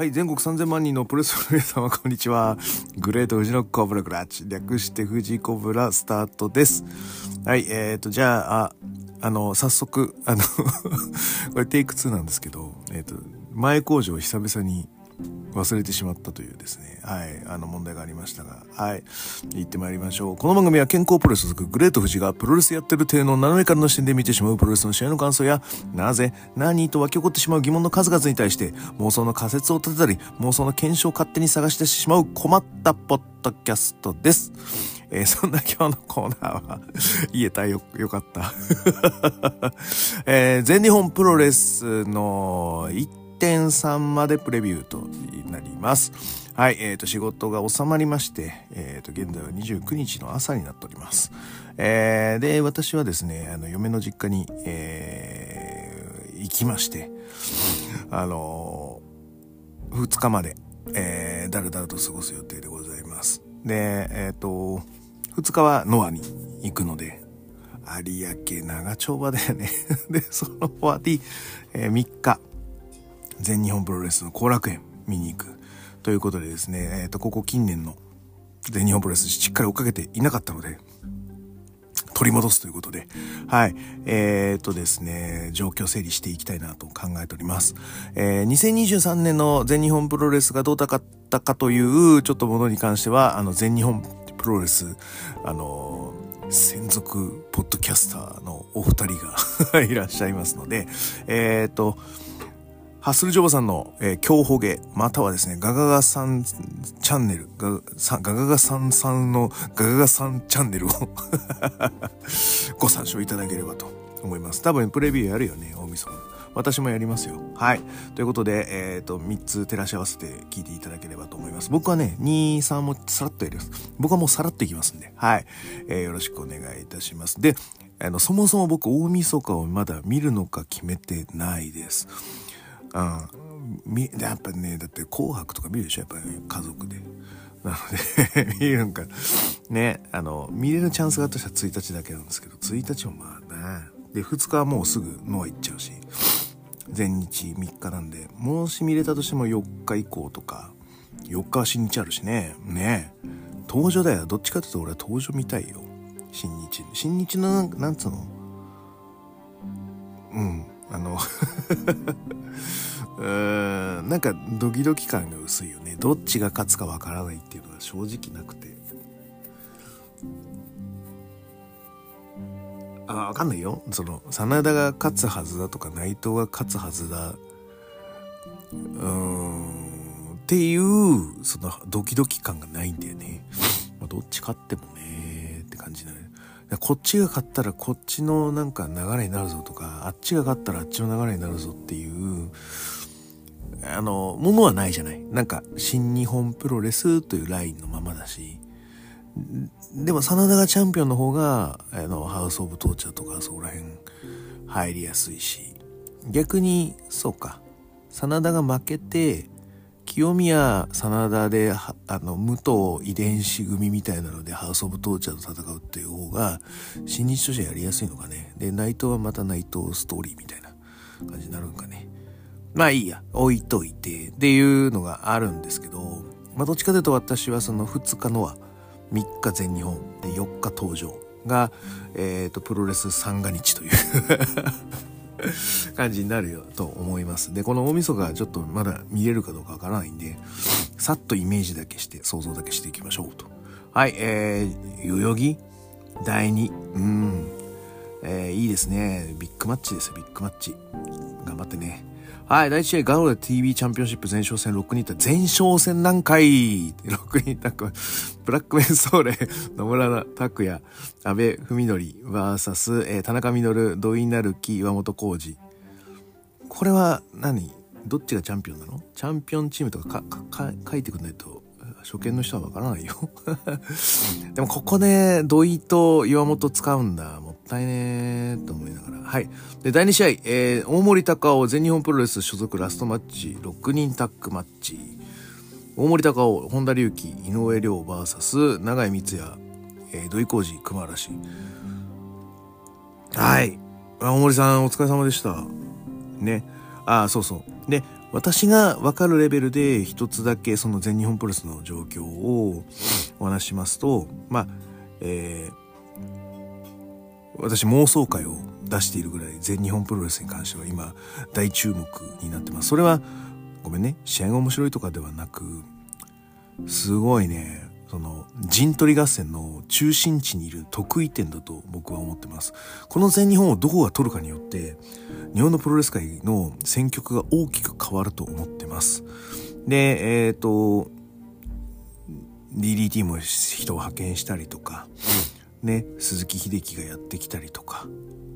はい、全国3000万人のプロレスの皆様、こんにちは。グレート富士のコブラクラッチ。略して富士コブラスタートです。はい、えーと、じゃあ、あ、あの、早速、あの これテイク2なんですけど、えっ、ー、と、前工場久々に忘れてしまったというですね、はい、あの問題がありましたが、はい、行ってまいりましょう。この番組は健康プロレス続くグレート富士がプロレスやってる体の斜めからの視点で見てしまうプロレスの試合の感想や、なぜ、何と湧き起こってしまう疑問の数々に対して妄想の仮説を立てたり、妄想の検証を勝手に探してしまう困ったポッドキャストです。えー、そんな今日のコーナーは。言えたよ、よかった。えー、全日本プロレスの1.3までプレビューとます。はい、えっ、ー、と、仕事が収まりまして、えっ、ー、と、現在は29日の朝になっております。えー、で、私はですね、あの、嫁の実家に、えー、行きまして、あのー、2日まで、えー、だらだらと過ごす予定でございます。で、えっ、ー、と、2日はノアに行くので、有明長丁場だよね で、その終わり、えー、3日、全日本プロレスの後楽園見に行く。ということでですね、えっ、ー、と、ここ近年の全日本プロレスしっかり追っかけていなかったので、取り戻すということで、はい。えー、っとですね、状況整理していきたいなと考えております。えー、2023年の全日本プロレスがどうだったかという、ちょっとものに関しては、あの、全日本プロレス、あの、専属ポッドキャスターのお二人が いらっしゃいますので、えー、っと、ハッスルジョバさんの、えー、強ほげ、またはですね、ガガガさんチャンネル、ガガガガさんさんのガガガさんチャンネルを ご参照いただければと思います。多分プレビューやるよね、大晦日。私もやりますよ。はい。ということで、えっ、ー、と、3つ照らし合わせて聞いていただければと思います。僕はね、2、3もさらっとやります。僕はもうさらっといきますんで、はい。えー、よろしくお願いいたします。で、あの、そもそも僕、大晦日をまだ見るのか決めてないです。うん。み、やっぱね、だって紅白とか見るでしょやっぱり、家族で。なので 見るんか、ね、あの、見れるチャンスがあったら1日だけなんですけど、1日もまあね。で、2日はもうすぐノア行っちゃうし、全日3日なんで、もし見れたとしても4日以降とか、4日は新日あるしね、ね。登場だよ。どっちかっていうと俺は登場見たいよ。新日。新日の、なんつうの？うん。あの うん、なんかドキドキ感が薄いよね。どっちが勝つかわからないっていうのは正直なくて。あ、わかんないよ。その、真田が勝つはずだとか、内藤が勝つはずだ。うーん、っていう、そのドキドキ感がないんだよね。まあ、どっち勝ってもね、って感じだね。こっちが勝ったらこっちのなんか流れになるぞとか、あっちが勝ったらあっちの流れになるぞっていう、あの、ものはないじゃない。なんか、新日本プロレスというラインのままだし、でも、真田がチャンピオンの方が、あの、ハウス・オブ・トーチャーとかそこら辺入りやすいし、逆に、そうか、真田が負けて、清宮、真田で、あの、武藤遺伝子組みたいなので、ハウス・オブ・トーチャーと戦うっていう方が、新日としてやりやすいのかね。で、内藤はまた内藤ストーリーみたいな感じになるんかね。まあいいや、置いといて、っていうのがあるんですけど、まあどっちかというと私はその2日のは、3日全日本で4日登場が、えっ、ー、と、プロレス三が日という 感じになるよと思います。で、この大晦日はちょっとまだ見れるかどうかわからないんで、さっとイメージだけして、想像だけしていきましょうと。はい、えー、代々木？第2。うん。えー、いいですね。ビッグマッチですよ、ビッグマッチ。頑張ってね。はい、第1試合ガローレ TV チャンピオンシップ前哨戦6人いった前哨戦何回 ?6 人タッグ、ブラックメンソーレ、野村拓也、安倍文則、サス、えー、田中稔、土井成樹、岩本浩二。これは何？どっちがチャンピオンなの？チャンピオンチームとかか書いてくんないと初見の人はわからないよ でもここで土井と岩本使うんだ。もったいねーと思いながら。はい。で、第2試合、えー、大森高尾全日本プロレス所属ラストマッチ、6人タッグマッチ。大森高尾、本田隆起、井上亮 VS 長井光也、えー、土井浩二、熊嵐。はい。大森さん、お疲れ様でした。ね。ああ、そうそう。で、私が分かるレベルで一つだけその全日本プロレスの状況をお話しますと、まあ、えー、私妄想会を出しているぐらい全日本プロレスに関しては今大注目になってます。それはごめんね、試合が面白いとかではなく、すごいね、その陣取り合戦の中心地にいる得意点だと僕は思ってます。この全日本をどこが取るかによって日本のプロレス界の選曲が大きく変わると思ってます。で、えっ、ー、と、DDT も人を派遣したりとか、ね、鈴木秀樹がやってきたりとか、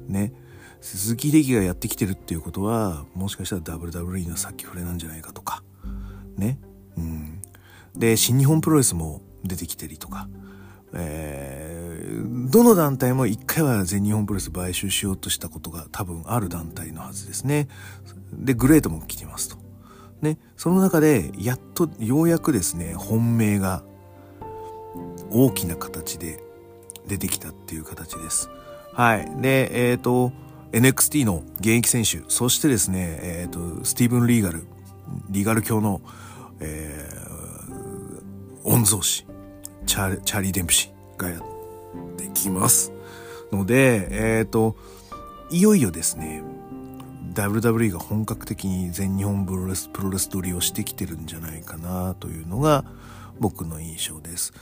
ね、鈴木秀樹がやってきてるっていうことは、もしかしたら WWE の先触れなんじゃないかとか、ね、うん。で、新日本プロレスも出てきてりとか、えー、どの団体も一回は全日本プロレス買収しようとしたことが多分ある団体のはずですね。で、グレートも来てますと。ね、その中で、やっと、ようやくですね、本命が大きな形で出てきたっていう形です。はい。で、えっ、ー、と、NXT の現役選手、そしてですね、えっ、ー、と、スティーブン・リーガル、リーガル教の、えー、御曹司、チャチャーリー・デンプシーがやってきます。ので、えっ、ー、と、いよいよですね、WWE が本格的に全日本プロレス、プロレス取りをしてきてるんじゃないかなというのが僕の印象です。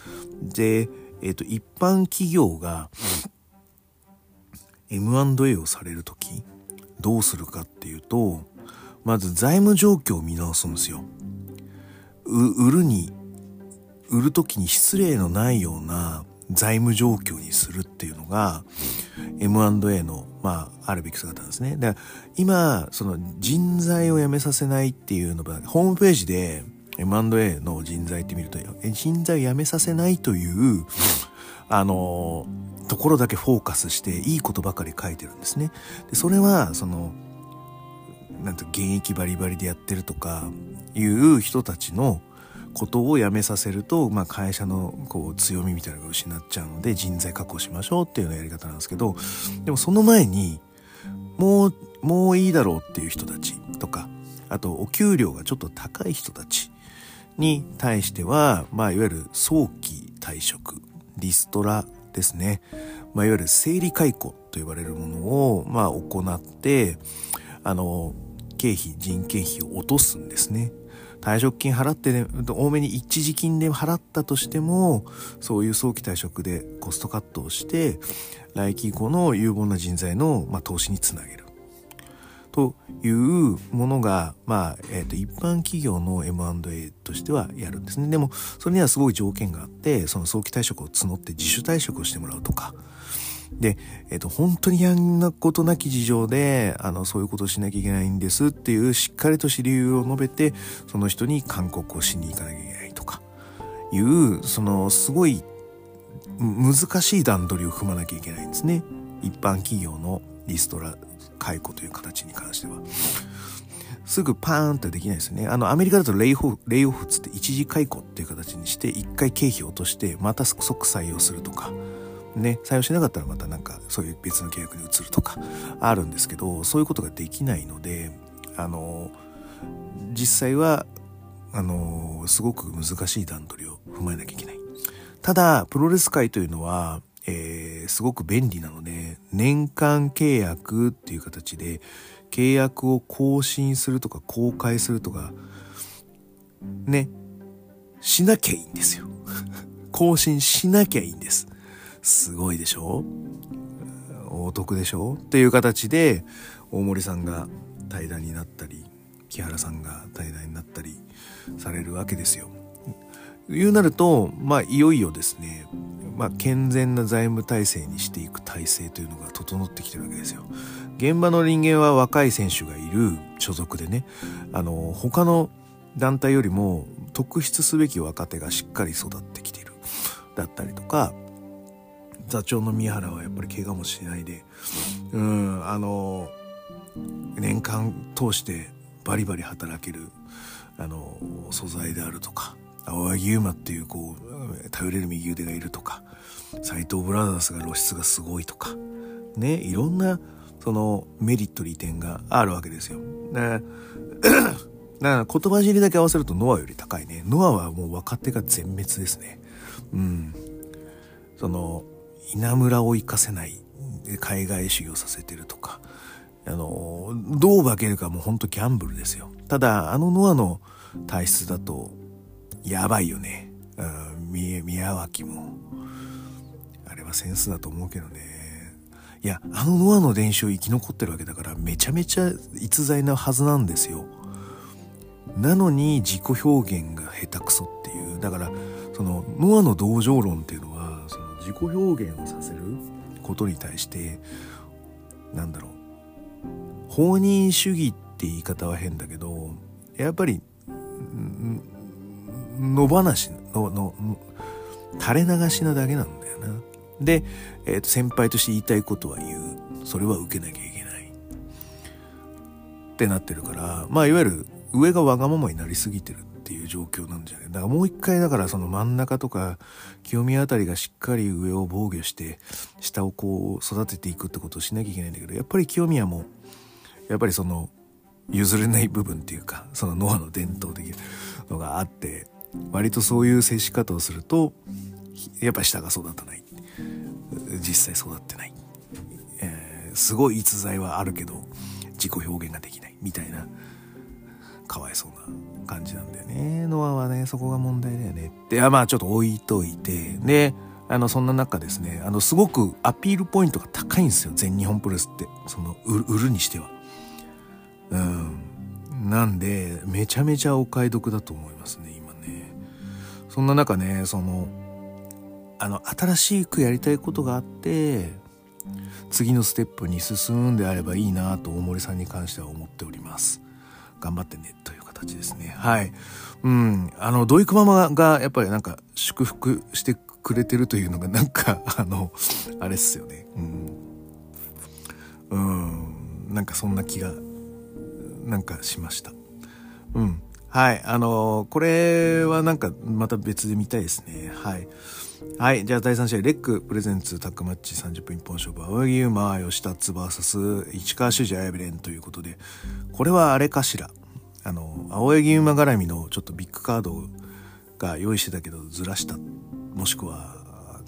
で、えっ、ー、と、一般企業が M&A をされるとき、どうするかっていうと、まず財務状況を見直すんですよ。売るに売る時に失礼のないような財務状況にするっていうのが M&A の、まあ、あるべき姿ですね。で、今、その人材を辞めさせないっていうのが、ホームページで M&A の人材って見ると、人材を辞めさせないという、あの、ところだけフォーカスしていいことばかり書いてるんですね。で、それは、その、なんて現役バリバリでやってるとかいう人たちのことをやめさせると、まあ、会社のこう強みみたいなのが失っちゃうので人材確保しましょうっていうようなやり方なんですけどでもその前にもうもういいだろうっていう人たちとかあとお給料がちょっと高い人たちに対しては、まあ、いわゆる早期退職リストラですね、まあ、いわゆる生理解雇と呼ばれるものを、まあ、行ってあの経費人件費を落とすんですね退職金払ってね、多めに一時金で払ったとしても、そういう早期退職でコストカットをして、来期以降の有望な人材の、まあ、投資につなげる。というものが、まあ、えっ、ー、と、一般企業の M&A としてはやるんですね。でも、それにはすごい条件があって、その早期退職を募って自主退職をしてもらうとか、で、えっ、と、本当にやんなことなき事情で、あの、そういうことをしなきゃいけないんですっていう、しっかりとし理由を述べて、その人に勧告をしに行かなきゃいけないとか、いう、その、すごい、難しい段取りを踏まなきゃいけないんですね。一般企業のリストラ、解雇という形に関しては。すぐパーンってできないですよね。あの、アメリカだとレイオフ、レイオフつって一時解雇っていう形にして、一回経費を落として、また即採用するとか、ね、採用しなかったらまたなんかそういう別の契約に移るとかあるんですけど、そういうことができないので、あの、実際は、あの、すごく難しい段取りを踏まえなきゃいけない。ただ、プロレス界というのは、えー、すごく便利なので、年間契約っていう形で、契約を更新するとか公開するとか、ね、しなきゃいいんですよ。更新しなきゃいいんです。すごいでしょ？お得でしょ？っていう形で大森さんが対談になったり木原さんが対談になったりされるわけですよ。いうなるとまあいよいよですね、まあ、健全な財務体制にしていく体制というのが整ってきてるわけですよ。現場の人間は若い選手がいる所属でね。あの他の団体よりも特筆すべき若手がしっかり育ってきてる。だったりとか座長の宮原はやっぱり怪我もしないで、うん、あの、年間通してバリバリ働ける、あの、素材であるとか、青柳優馬っていうこう、頼れる右腕がいるとか、斎藤ブラザーズが露出がすごいとか、ね、いろんな、そのメリット利点があるわけですよ。でだから言葉尻だけ合わせるとノアより高いね。ノアはもう若手が全滅ですね。うん。その、稲村を生かせない、海外修行させてるとか、あの、どう化けるかもうほんとギャンブルですよ。ただ、あのノアの体質だと、やばいよね。うん、宮脇も。センスだと思うけどね。いや、あのノアの伝承生き残ってるわけだから、めちゃめちゃ逸材なはずなんですよ。なのに自己表現が下手くそっていう。だから、その、ノアの同情論っていうのは、その自己表現をさせることに対して、なんだろう。放任主義って言い方は変だけど、やっぱり、野放しの、の、垂れ流しなだけなんだよな。で、えー、と先輩として言いたいことは言う。それは受けなきゃいけない。ってなってるから、まあいわゆる上がわがままになりすぎてるっていう状況なんじゃないだからもう一回だからその真ん中とか清宮あたりがしっかり上を防御して下をこう育てていくってことをしなきゃいけないんだけどやっぱり清宮もやっぱりその譲れない部分っていうかそのノアの伝統的なのがあって割とそういう接し方をするとやっぱ下が育たない実際育ってない、えー、すごい逸材はあるけど自己表現ができない。みたいなかわいそうな感じなんだよね。ノアはねそこが問題だよね。ってまあちょっと置いといて。であのそんな中ですねあのすごくアピールポイントが高いんですよ。全日本プロレスって。その売るにしては。うん。なんでめちゃめちゃお買い得だと思いますね今ね。そんな中ねそのあの新しくやりたいことがあって次のステップに進んであればいいなと大森さんに関しては思っております。頑張ってねという形ですね。はい。うん。あの土井くママがやっぱりなんか祝福してくれてるというのがなんか あのあれっすよね。うん。うん。なんかそんな気がなんかしました。うん。はい。あのこれはなんかまた別で見たいですね。はい。はい。じゃあ第3試合、レックプレゼンツタックマッチ30分一本勝負、青柳馬、吉達 VS 市川修司綾部蓮ということで、これはあれかしら？あの、青柳馬絡みのちょっとビッグカードが用意してたけどずらした。もしくは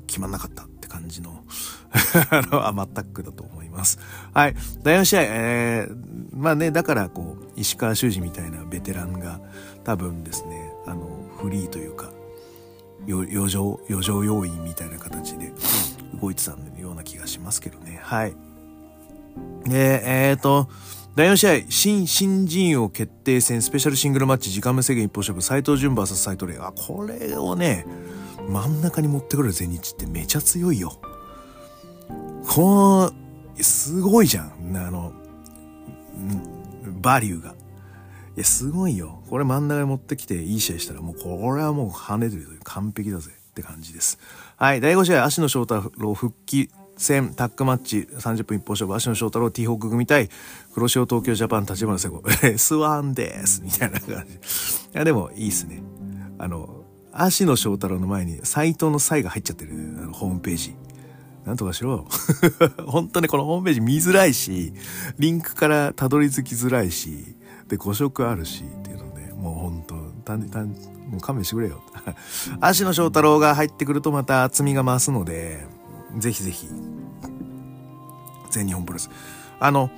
決まんなかったって感じの あの、アマタックだと思います。はい。第4試合、えー、まあね、だからこう、石川修司みたいなベテランが多分ですね、あの、フリーというか、余剰、余剰要因みたいな形で動いてたような気がしますけどね。はい。で、えっ、ー、と、第4試合、新新人王決定戦スペシャルシングルマッチ時間無制限一歩勝負斎藤潤 VS 斎藤麗。あ、これをね、真ん中に持ってくる全日ってめちゃ強いよ。この、すごいじゃん。あの、バリューが。いや、すごいよ。これ真ん中に持ってきていい試合したら、もうこれはもう跳ねてる完璧だぜって感じです。はい、第5試合、足野翔太郎復帰戦タッグマッチ30分一本勝負、足野翔太郎 T ホーク組対黒潮東京ジャパン立花聖子、スワンですみたいな感じ。いや、でもいいっすね。あの、足野翔太郎の前に斎藤の際が入っちゃってる、あのホームページ。なんとかしろ。本当ね、このホームページ見づらいし、リンクからたどり着きづらいし、で5色あるしっていうのでもうほんと単単もう勘弁してくれよ。足野翔太郎が入ってくるとまた厚みが増すのでぜひぜひ。全日本プロレス。あの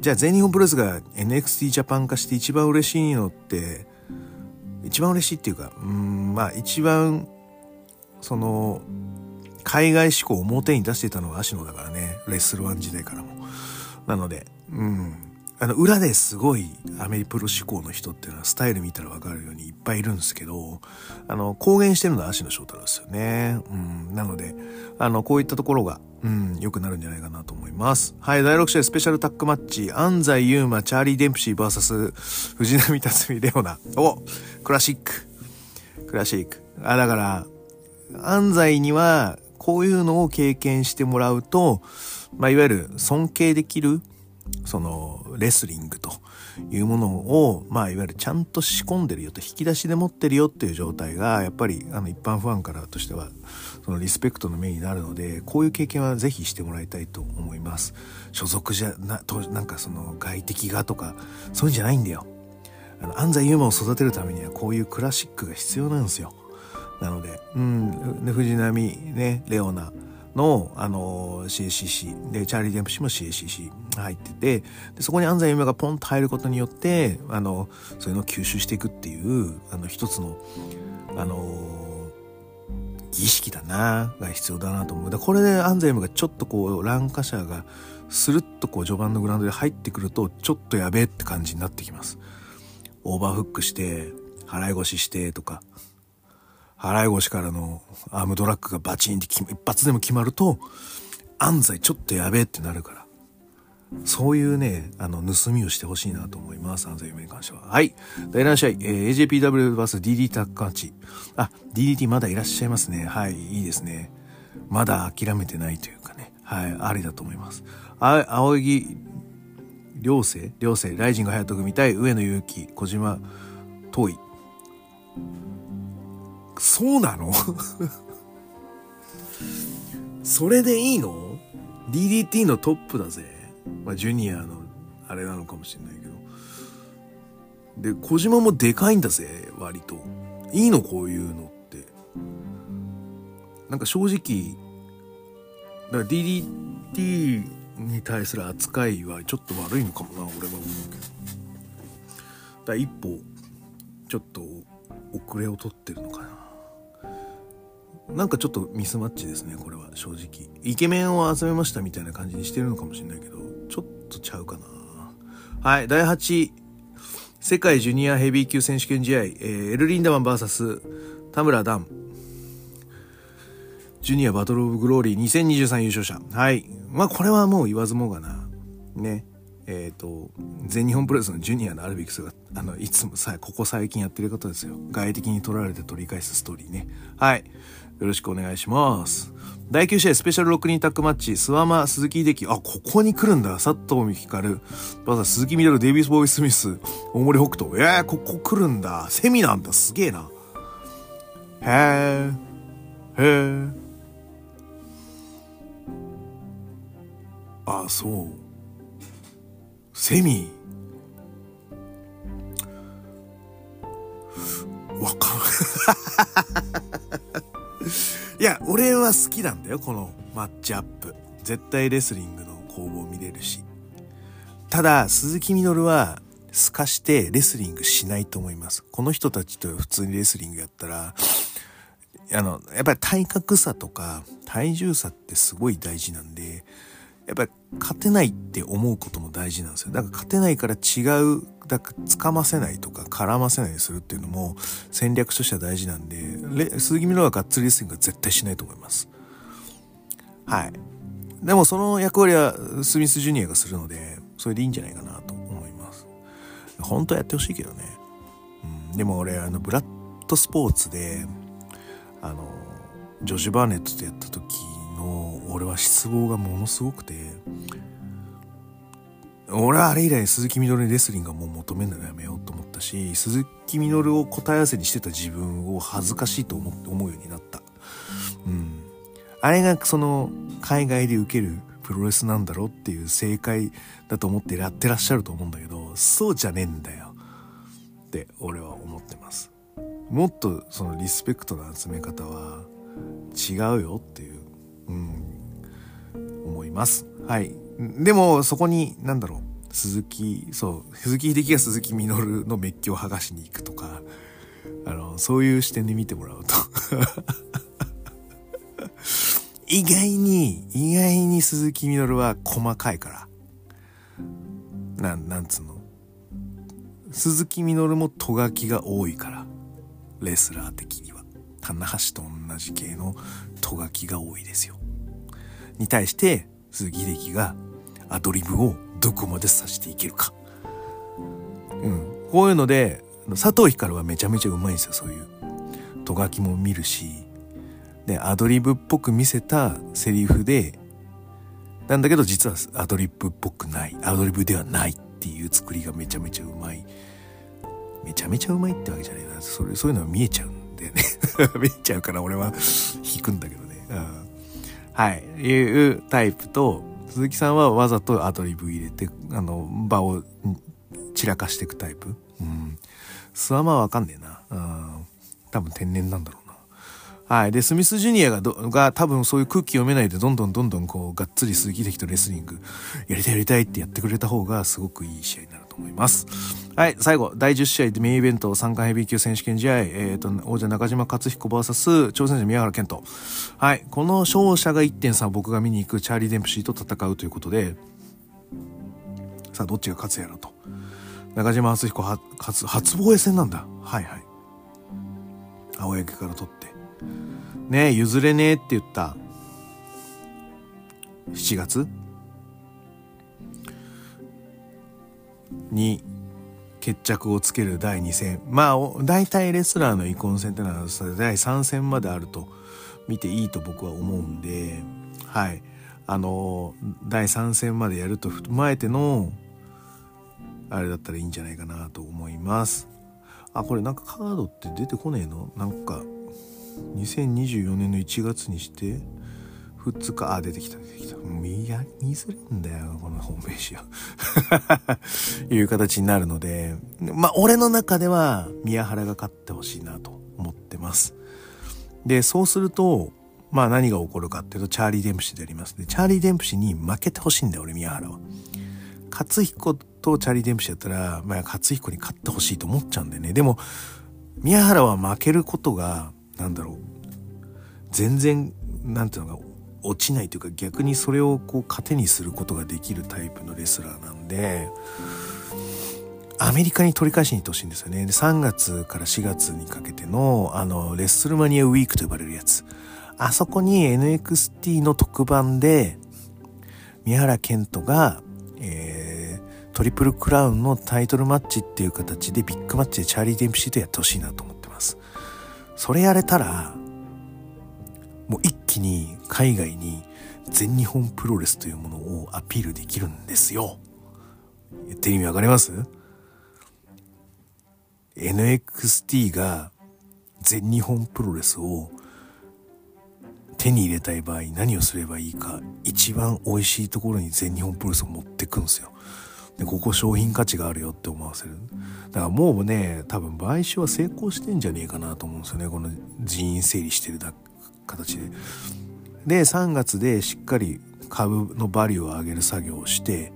じゃあ全日本プロレスが NXT ジャパン化して一番嬉しいのって一番嬉しいっていうかうんまあ一番その海外志向を表に出してたのは足野だからね。レッスルワン時代からも。なのでうん。あの、裏ですごいアメリプロ志向の人っていうのはスタイル見たらわかるようにいっぱいいるんですけど、あの、公言してるのは足野翔太郎ですよね。うん。なので、あの、こういったところが、うん、良くなるんじゃないかなと思います。はい、第6試合スペシャルタックマッチ、安西優馬、チャーリー・デンプシー VS 藤波辰巳レオナ。おクラシック。クラシック。あ、だから、安西には、こういうのを経験してもらうと、まあ、いわゆる尊敬できるそのレスリングというものを、まあ、いわゆるちゃんと仕込んでるよと引き出しで持ってるよっていう状態がやっぱりあの一般ファンからとしてはそのリスペクトの目になるのでこういう経験はぜひしてもらいたいと思います。所属じゃなとなんかその外敵がとかそういうんじゃないんだよ。あの安西優真を育てるためにはこういうクラシックが必要なんですよ。なので、うん、で藤波ねレオナの、あの CACC でチャーリー・デンプシーも CACC 入っててでそこに安西優真がポンと入ることによってあのそういうのを吸収していくっていうあの一つのあの儀式だなが必要だなと思う。だこれで安西優真がちょっとこうランカシャーがスルッとこう序盤のグラウンドで入ってくるとちょっとやべえって感じになってきます。オーバーフックして払い腰してとか払い腰からのアームドラッグがバチンって一発でも決まると、安西ちょっとやべえってなるから。そういうね、あの、盗みをしてほしいなと思います。安西夢に関しては。はい。第7試合、えー、AJPW バス DD タッカーチ。あ、DDT まだいらっしゃいますね。はい、いいですね。まだ諦めてないというかね。はい、ありだと思います。あ、青木、良生？良生、ライジング隼人組対上野祐希、小島、遠い。そうなの？それでいいの ?DDT のトップだぜ。まあ、ジュニアのあれなのかもしれないけど。で、小島もでかいんだぜ、割と。いいの？こういうのって。なんか正直、だから DDT に対する扱いはちょっと悪いのかもな、俺は思うけど。だ一歩、ちょっと遅れを取ってるのかな。なんかちょっとミスマッチですねこれは正直。イケメンを集めましたみたいな感じにしてるのかもしれないけどちょっとちゃうかな。はい第8位世界ジュニアヘビー級選手権試合、えー、エルリンダマン VS 田村ダン。ジュニアバトルオブグローリー2023優勝者。はい。まあこれはもう言わずもがな。ね。えっ、ー、と全日本プロレスのジュニアのあるべき姿あのいつもさここ最近やってることですよ外的に取られて取り返すストーリーねはいよろしくお願いします。第9試合スペシャル6人タッグマッチ、スワマ、鈴木秀樹。あ、ここに来るんだ。佐藤光。バザ鈴木みどる、デイビス・ボーイ・スミス、大森北斗。えー、ここ来るんだ。セミなんだ。すげえな。へえ。へえ。あ、そう。セミ。わかん。いや、俺は好きなんだよ、このマッチアップ。絶対レスリングの攻防見れるし。ただ、鈴木みのるは、透かしてレスリングしないと思います。この人たちと普通にレスリングやったら、あの、やっぱり体格差とか体重差ってすごい大事なんで、やっぱり勝てないって思うことも大事なんですよ。だから勝てないから違う、だか掴ませないとか絡ませないにするっていうのも戦略としては大事なんで、鈴木みのはがっつりレスリングは絶対しないと思います。はい。でもその役割はスミスジュニアがするので、それでいいんじゃないかなと思います。本当はやってほしいけどね。うん、でも俺、あの、ブラッドスポーツで、あの、ジョシュ・バーネットとやった時の俺は失望がものすごくて。俺はあれ以来鈴木みのるにレスリングはもう求めるのやめようと思ったし鈴木みのるを答え合わせにしてた自分を恥ずかしいと思思うようになった。うん。あれがその海外で受けるプロレスなんだろうっていう正解だと思ってやってらっしゃると思うんだけどそうじゃねえんだよ。って俺は思ってます。もっとそのリスペクトの集め方は違うよっていううん、思います。はい。でも、そこに、なんだろう、鈴木、そう、鈴木秀樹が鈴木みのるのメッキを剥がしに行くとか、あの、そういう視点で見てもらうと 意外に、意外に鈴木みのるは細かいから。なん、なんつうの。鈴木みのるもトガキが多いから。レスラー的には。棚橋と同じ系のとがきが多いですよ。に対して鈴木秀樹がアドリブをどこまでさしていけるか。うん。こういうので、佐藤光はめちゃめちゃうまいんですよ、そういう。とがきも見るし、で、アドリブっぽく見せたセリフで、なんだけど実はアドリブっぽくない、アドリブではないっていう作りがめちゃめちゃうまい。めちゃめちゃうまいってわけじゃないな。それ、そういうのは見えちゃうんだよね 見ちゃうから俺は引くんだけどね。うん。はい。いうタイプと、鈴木さんはわざとアドリブ入れて、あの、場を散らかしていくタイプ。うん。スワマはわかんねえな。うん。多分天然なんだろうな。はい。で、スミスジュニアがど、が多分そういう空気読めないでどんどんどんどんこう、がっつり鈴木的とレスリング、やりたいやりたいってやってくれた方がすごくいい試合になると思います。はい。最後、第10試合でメインイベント3冠ヘビー級選手権試合、えっ、ー、と、王者中島克彦 VS 挑戦者宮原健人。はい。この勝者が1.3僕が見に行くチャーリー・デンプシーと戦うということで、さあ、どっちが勝つやろと。中島敦彦は初、初防衛戦なんだ。はいはい。青柳から取って。ねえ、譲れねえって言った。7月？に決着をつける第2戦。まあ、大体レスラーの遺恨戦ってのは第3戦まであると見ていいと僕は思うんで、はい。あの、第3戦までやると踏まえてのあれだったらいいんじゃないかなと思います。あ、これなんかカードって出てこねえの？なんか、2024年の1月にして、2日、あ、出てきた、出てきた。見や、見づらいんだよ、このホームページは。いう形になるので、まあ、俺の中では宮原が勝ってほしいなと思ってます。で、そうすると、まあ何が起こるかっていうと、チャーリー・デンプシーでありますで、チャーリー・デンプシーに負けてほしいんだよ、俺、宮原は。勝彦とチャーリー・デンプシーやったら、まあ、勝彦に勝ってほしいと思っちゃうんだよね。でも、宮原は負けることが、なんだろう、全然、なんていうのか、落ちないというか逆にそれをこう糧にすることができるタイプのレスラーなんで、アメリカに取り返しに行ってほしいんですよね。で、3月から4月にかけての、あの、レッスルマニアウィークと呼ばれるやつ。あそこに NXT の特番で、宮原健人が、えー、トリプルクラウンのタイトルマッチっていう形でビッグマッチでチャーリー・デンプシーとやってほしいなと思ってます。それやれたら、もう一気に海外に全日本プロレスというものをアピールできるんですよ。言ってる意味わかります ?NXT が全日本プロレスを手に入れたい場合何をすればいいか一番美味しいところに全日本プロレスを持ってくんですよ。でここ商品価値があるよって思わせるだからもうね多分買収は成功してんじゃねえかなと思うんですよねこの人員整理してるだ形でで3月でしっかり株のバリューを上げる作業をして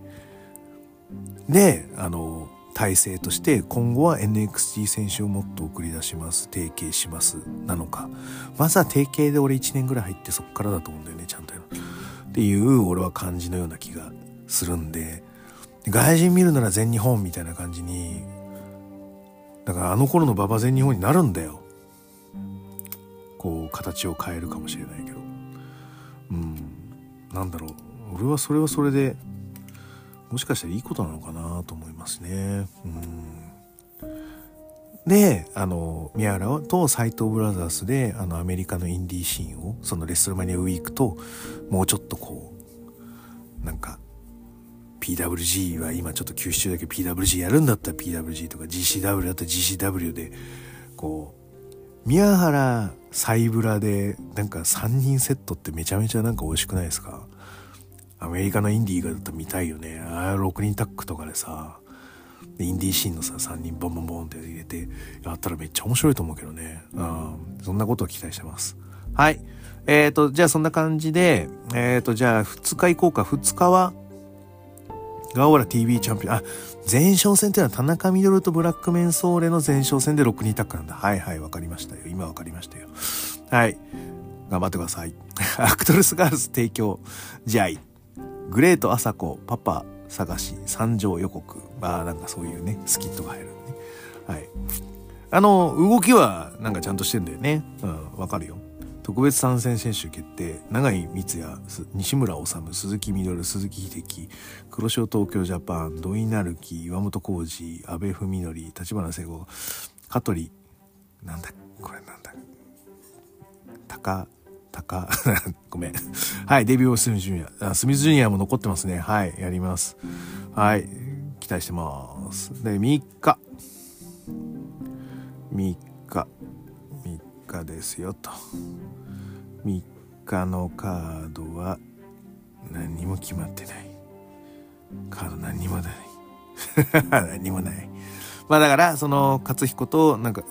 であの体制として今後は NXT 選手をもっと送り出します提携しますなのか。まずは提携で俺1年ぐらい入ってそっからだと思うんだよねちゃんとやるっていう俺は感じのような気がするんで外人見るなら全日本みたいな感じにだからあの頃の馬場全日本になるんだよ。こう形を変えるかもしれないけど。なんだろう俺はそれはそれでもしかしたらいいことなのかなと思いますね。うんで、あの、宮原と斎藤ブラザースで、あの、アメリカのインディーシーンを、そのレッスルマニアウィークと、もうちょっとこう、なんか、PWG は今ちょっと休止中だけど、PWG やるんだったら PWG とか、GCW だったら GCW で、こう、宮原、サイブラで、なんか3人セットってめちゃめちゃなんか美味しくないですか？アメリカのインディーがだったら見たいよね。ああ、6人タックとかでさ、インディーシーンのさ、3人ボンボンボンって入れて、やったらめっちゃ面白いと思うけどね。うん。そんなことを期待してます。はい。えっ、ー、と、じゃあそんな感じで、えっ、ー、と、じゃあ2日行こうか。2日は、ガオラ TV チャンピオン、あ、前哨戦っていうのは田中ミドルとブラックメンソーレの前哨戦で6人タッグなんだ。はいはい、わかりましたよ。今わかりましたよ。はい。頑張ってください。アクトレスガールズ提供試合。グレート朝子パパ探し参上予告まあなんかそういうねスキットが入るねはいあの動きはなんかちゃんとしてんだよねうんわかるよ特別参戦選手決定長井満也西村治鈴木みどる鈴木秀樹黒潮東京ジャパン土井成樹岩本浩二阿部文則立花聖子香取なんだこれなんだ高高、ごめん。はい、デビューをスミスジュニア。あスミスジュニアも残ってますね。はい、やります。はい、期待してます。で、3日。3日。3日ですよ、と。3日のカードは何にも決まってない。カード何にもない。何にもない。まあだから、その、勝彦と、なんか、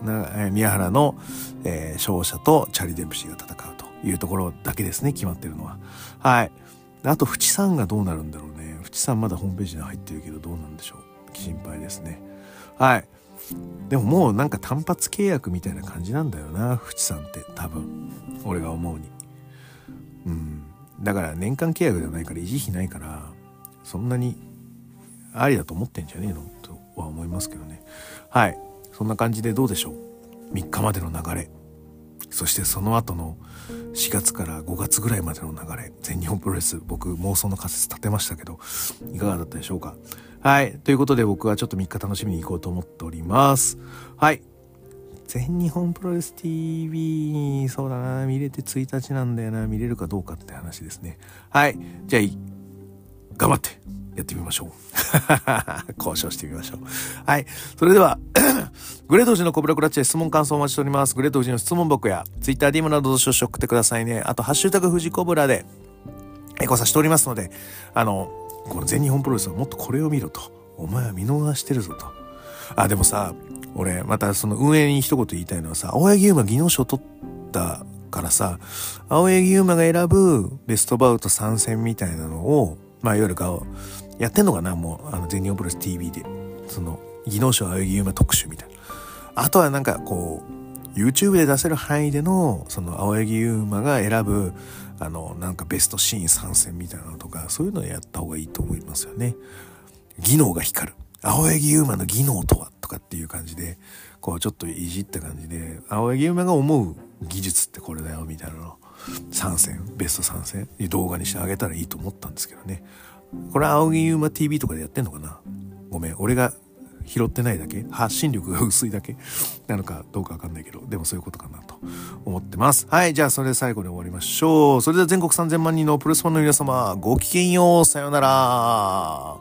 宮原の、えー、勝者とチャリデンプシーが戦うというところだけですね、決まってるのは。はい。あと、淵さんがどうなるんだろうね。淵さんまだホームページに入ってるけど、どうなんでしょう。心配ですね。はい。でももうなんか単発契約みたいな感じなんだよな、淵さんって多分。俺が思うに。うん。だから年間契約じゃないから維持費ないから、そんなにありだと思ってんじゃねえのとは思いますけどね。はい。そんな感じでどうでしょう？3日までの流れ。そしてその後の4月から5月ぐらいまでの流れ。全日本プロレス、僕妄想の仮説立てましたけど、いかがだったでしょうか？はい。ということで僕はちょっと3日楽しみに行こうと思っております。はい。全日本プロレス TV、そうだな、見れて1日なんだよな、見れるかどうかって話ですね。はい。じゃあ、頑張ってやってみましょう。交渉してみましょう。はい。それでは、グレート富士のコブラクラッチで質問感想をお待ちしております。グレート富士の質問箱や、ツイッター DM などどしどし送ってくださいね。あと、ハッシュタグ富士コブラで、エコさしておりますので、あの、この全日本プロレスはもっとこれを見ろと。お前は見逃してるぞと。あ、でもさ、俺、またその運営に一言言いたいのはさ、青柳優馬技能賞取ったからさ、青柳優馬が選ぶベストバウト参戦みたいなのを、まあ、いわゆる顔、やってんのかなもう、あの、全日本プロレス TV で。その、技能賞青柳優馬特集みたいな。あとはなんかこう、YouTube で出せる範囲での、その、青柳優馬が選ぶ、あの、なんかベストシーン参戦みたいなのとか、そういうのをやった方がいいと思いますよね。技能が光る。青柳優馬の技能とはとかっていう感じで、こうちょっといじった感じで、青柳優馬が思う技術ってこれだよみたいなの参戦、ベスト参戦、動画にしてあげたらいいと思ったんですけどね。これ青柳馬 TV とかでやってんのかな？ごめん、俺が拾ってないだけ？発信力が薄いだけ？なのかどうかわかんないけど、でもそういうことかなと思ってます。はい、じゃあそれで最後に終わりましょう。それでは全国3000万人のプレスファンの皆様、ごきげんよう、さようなら。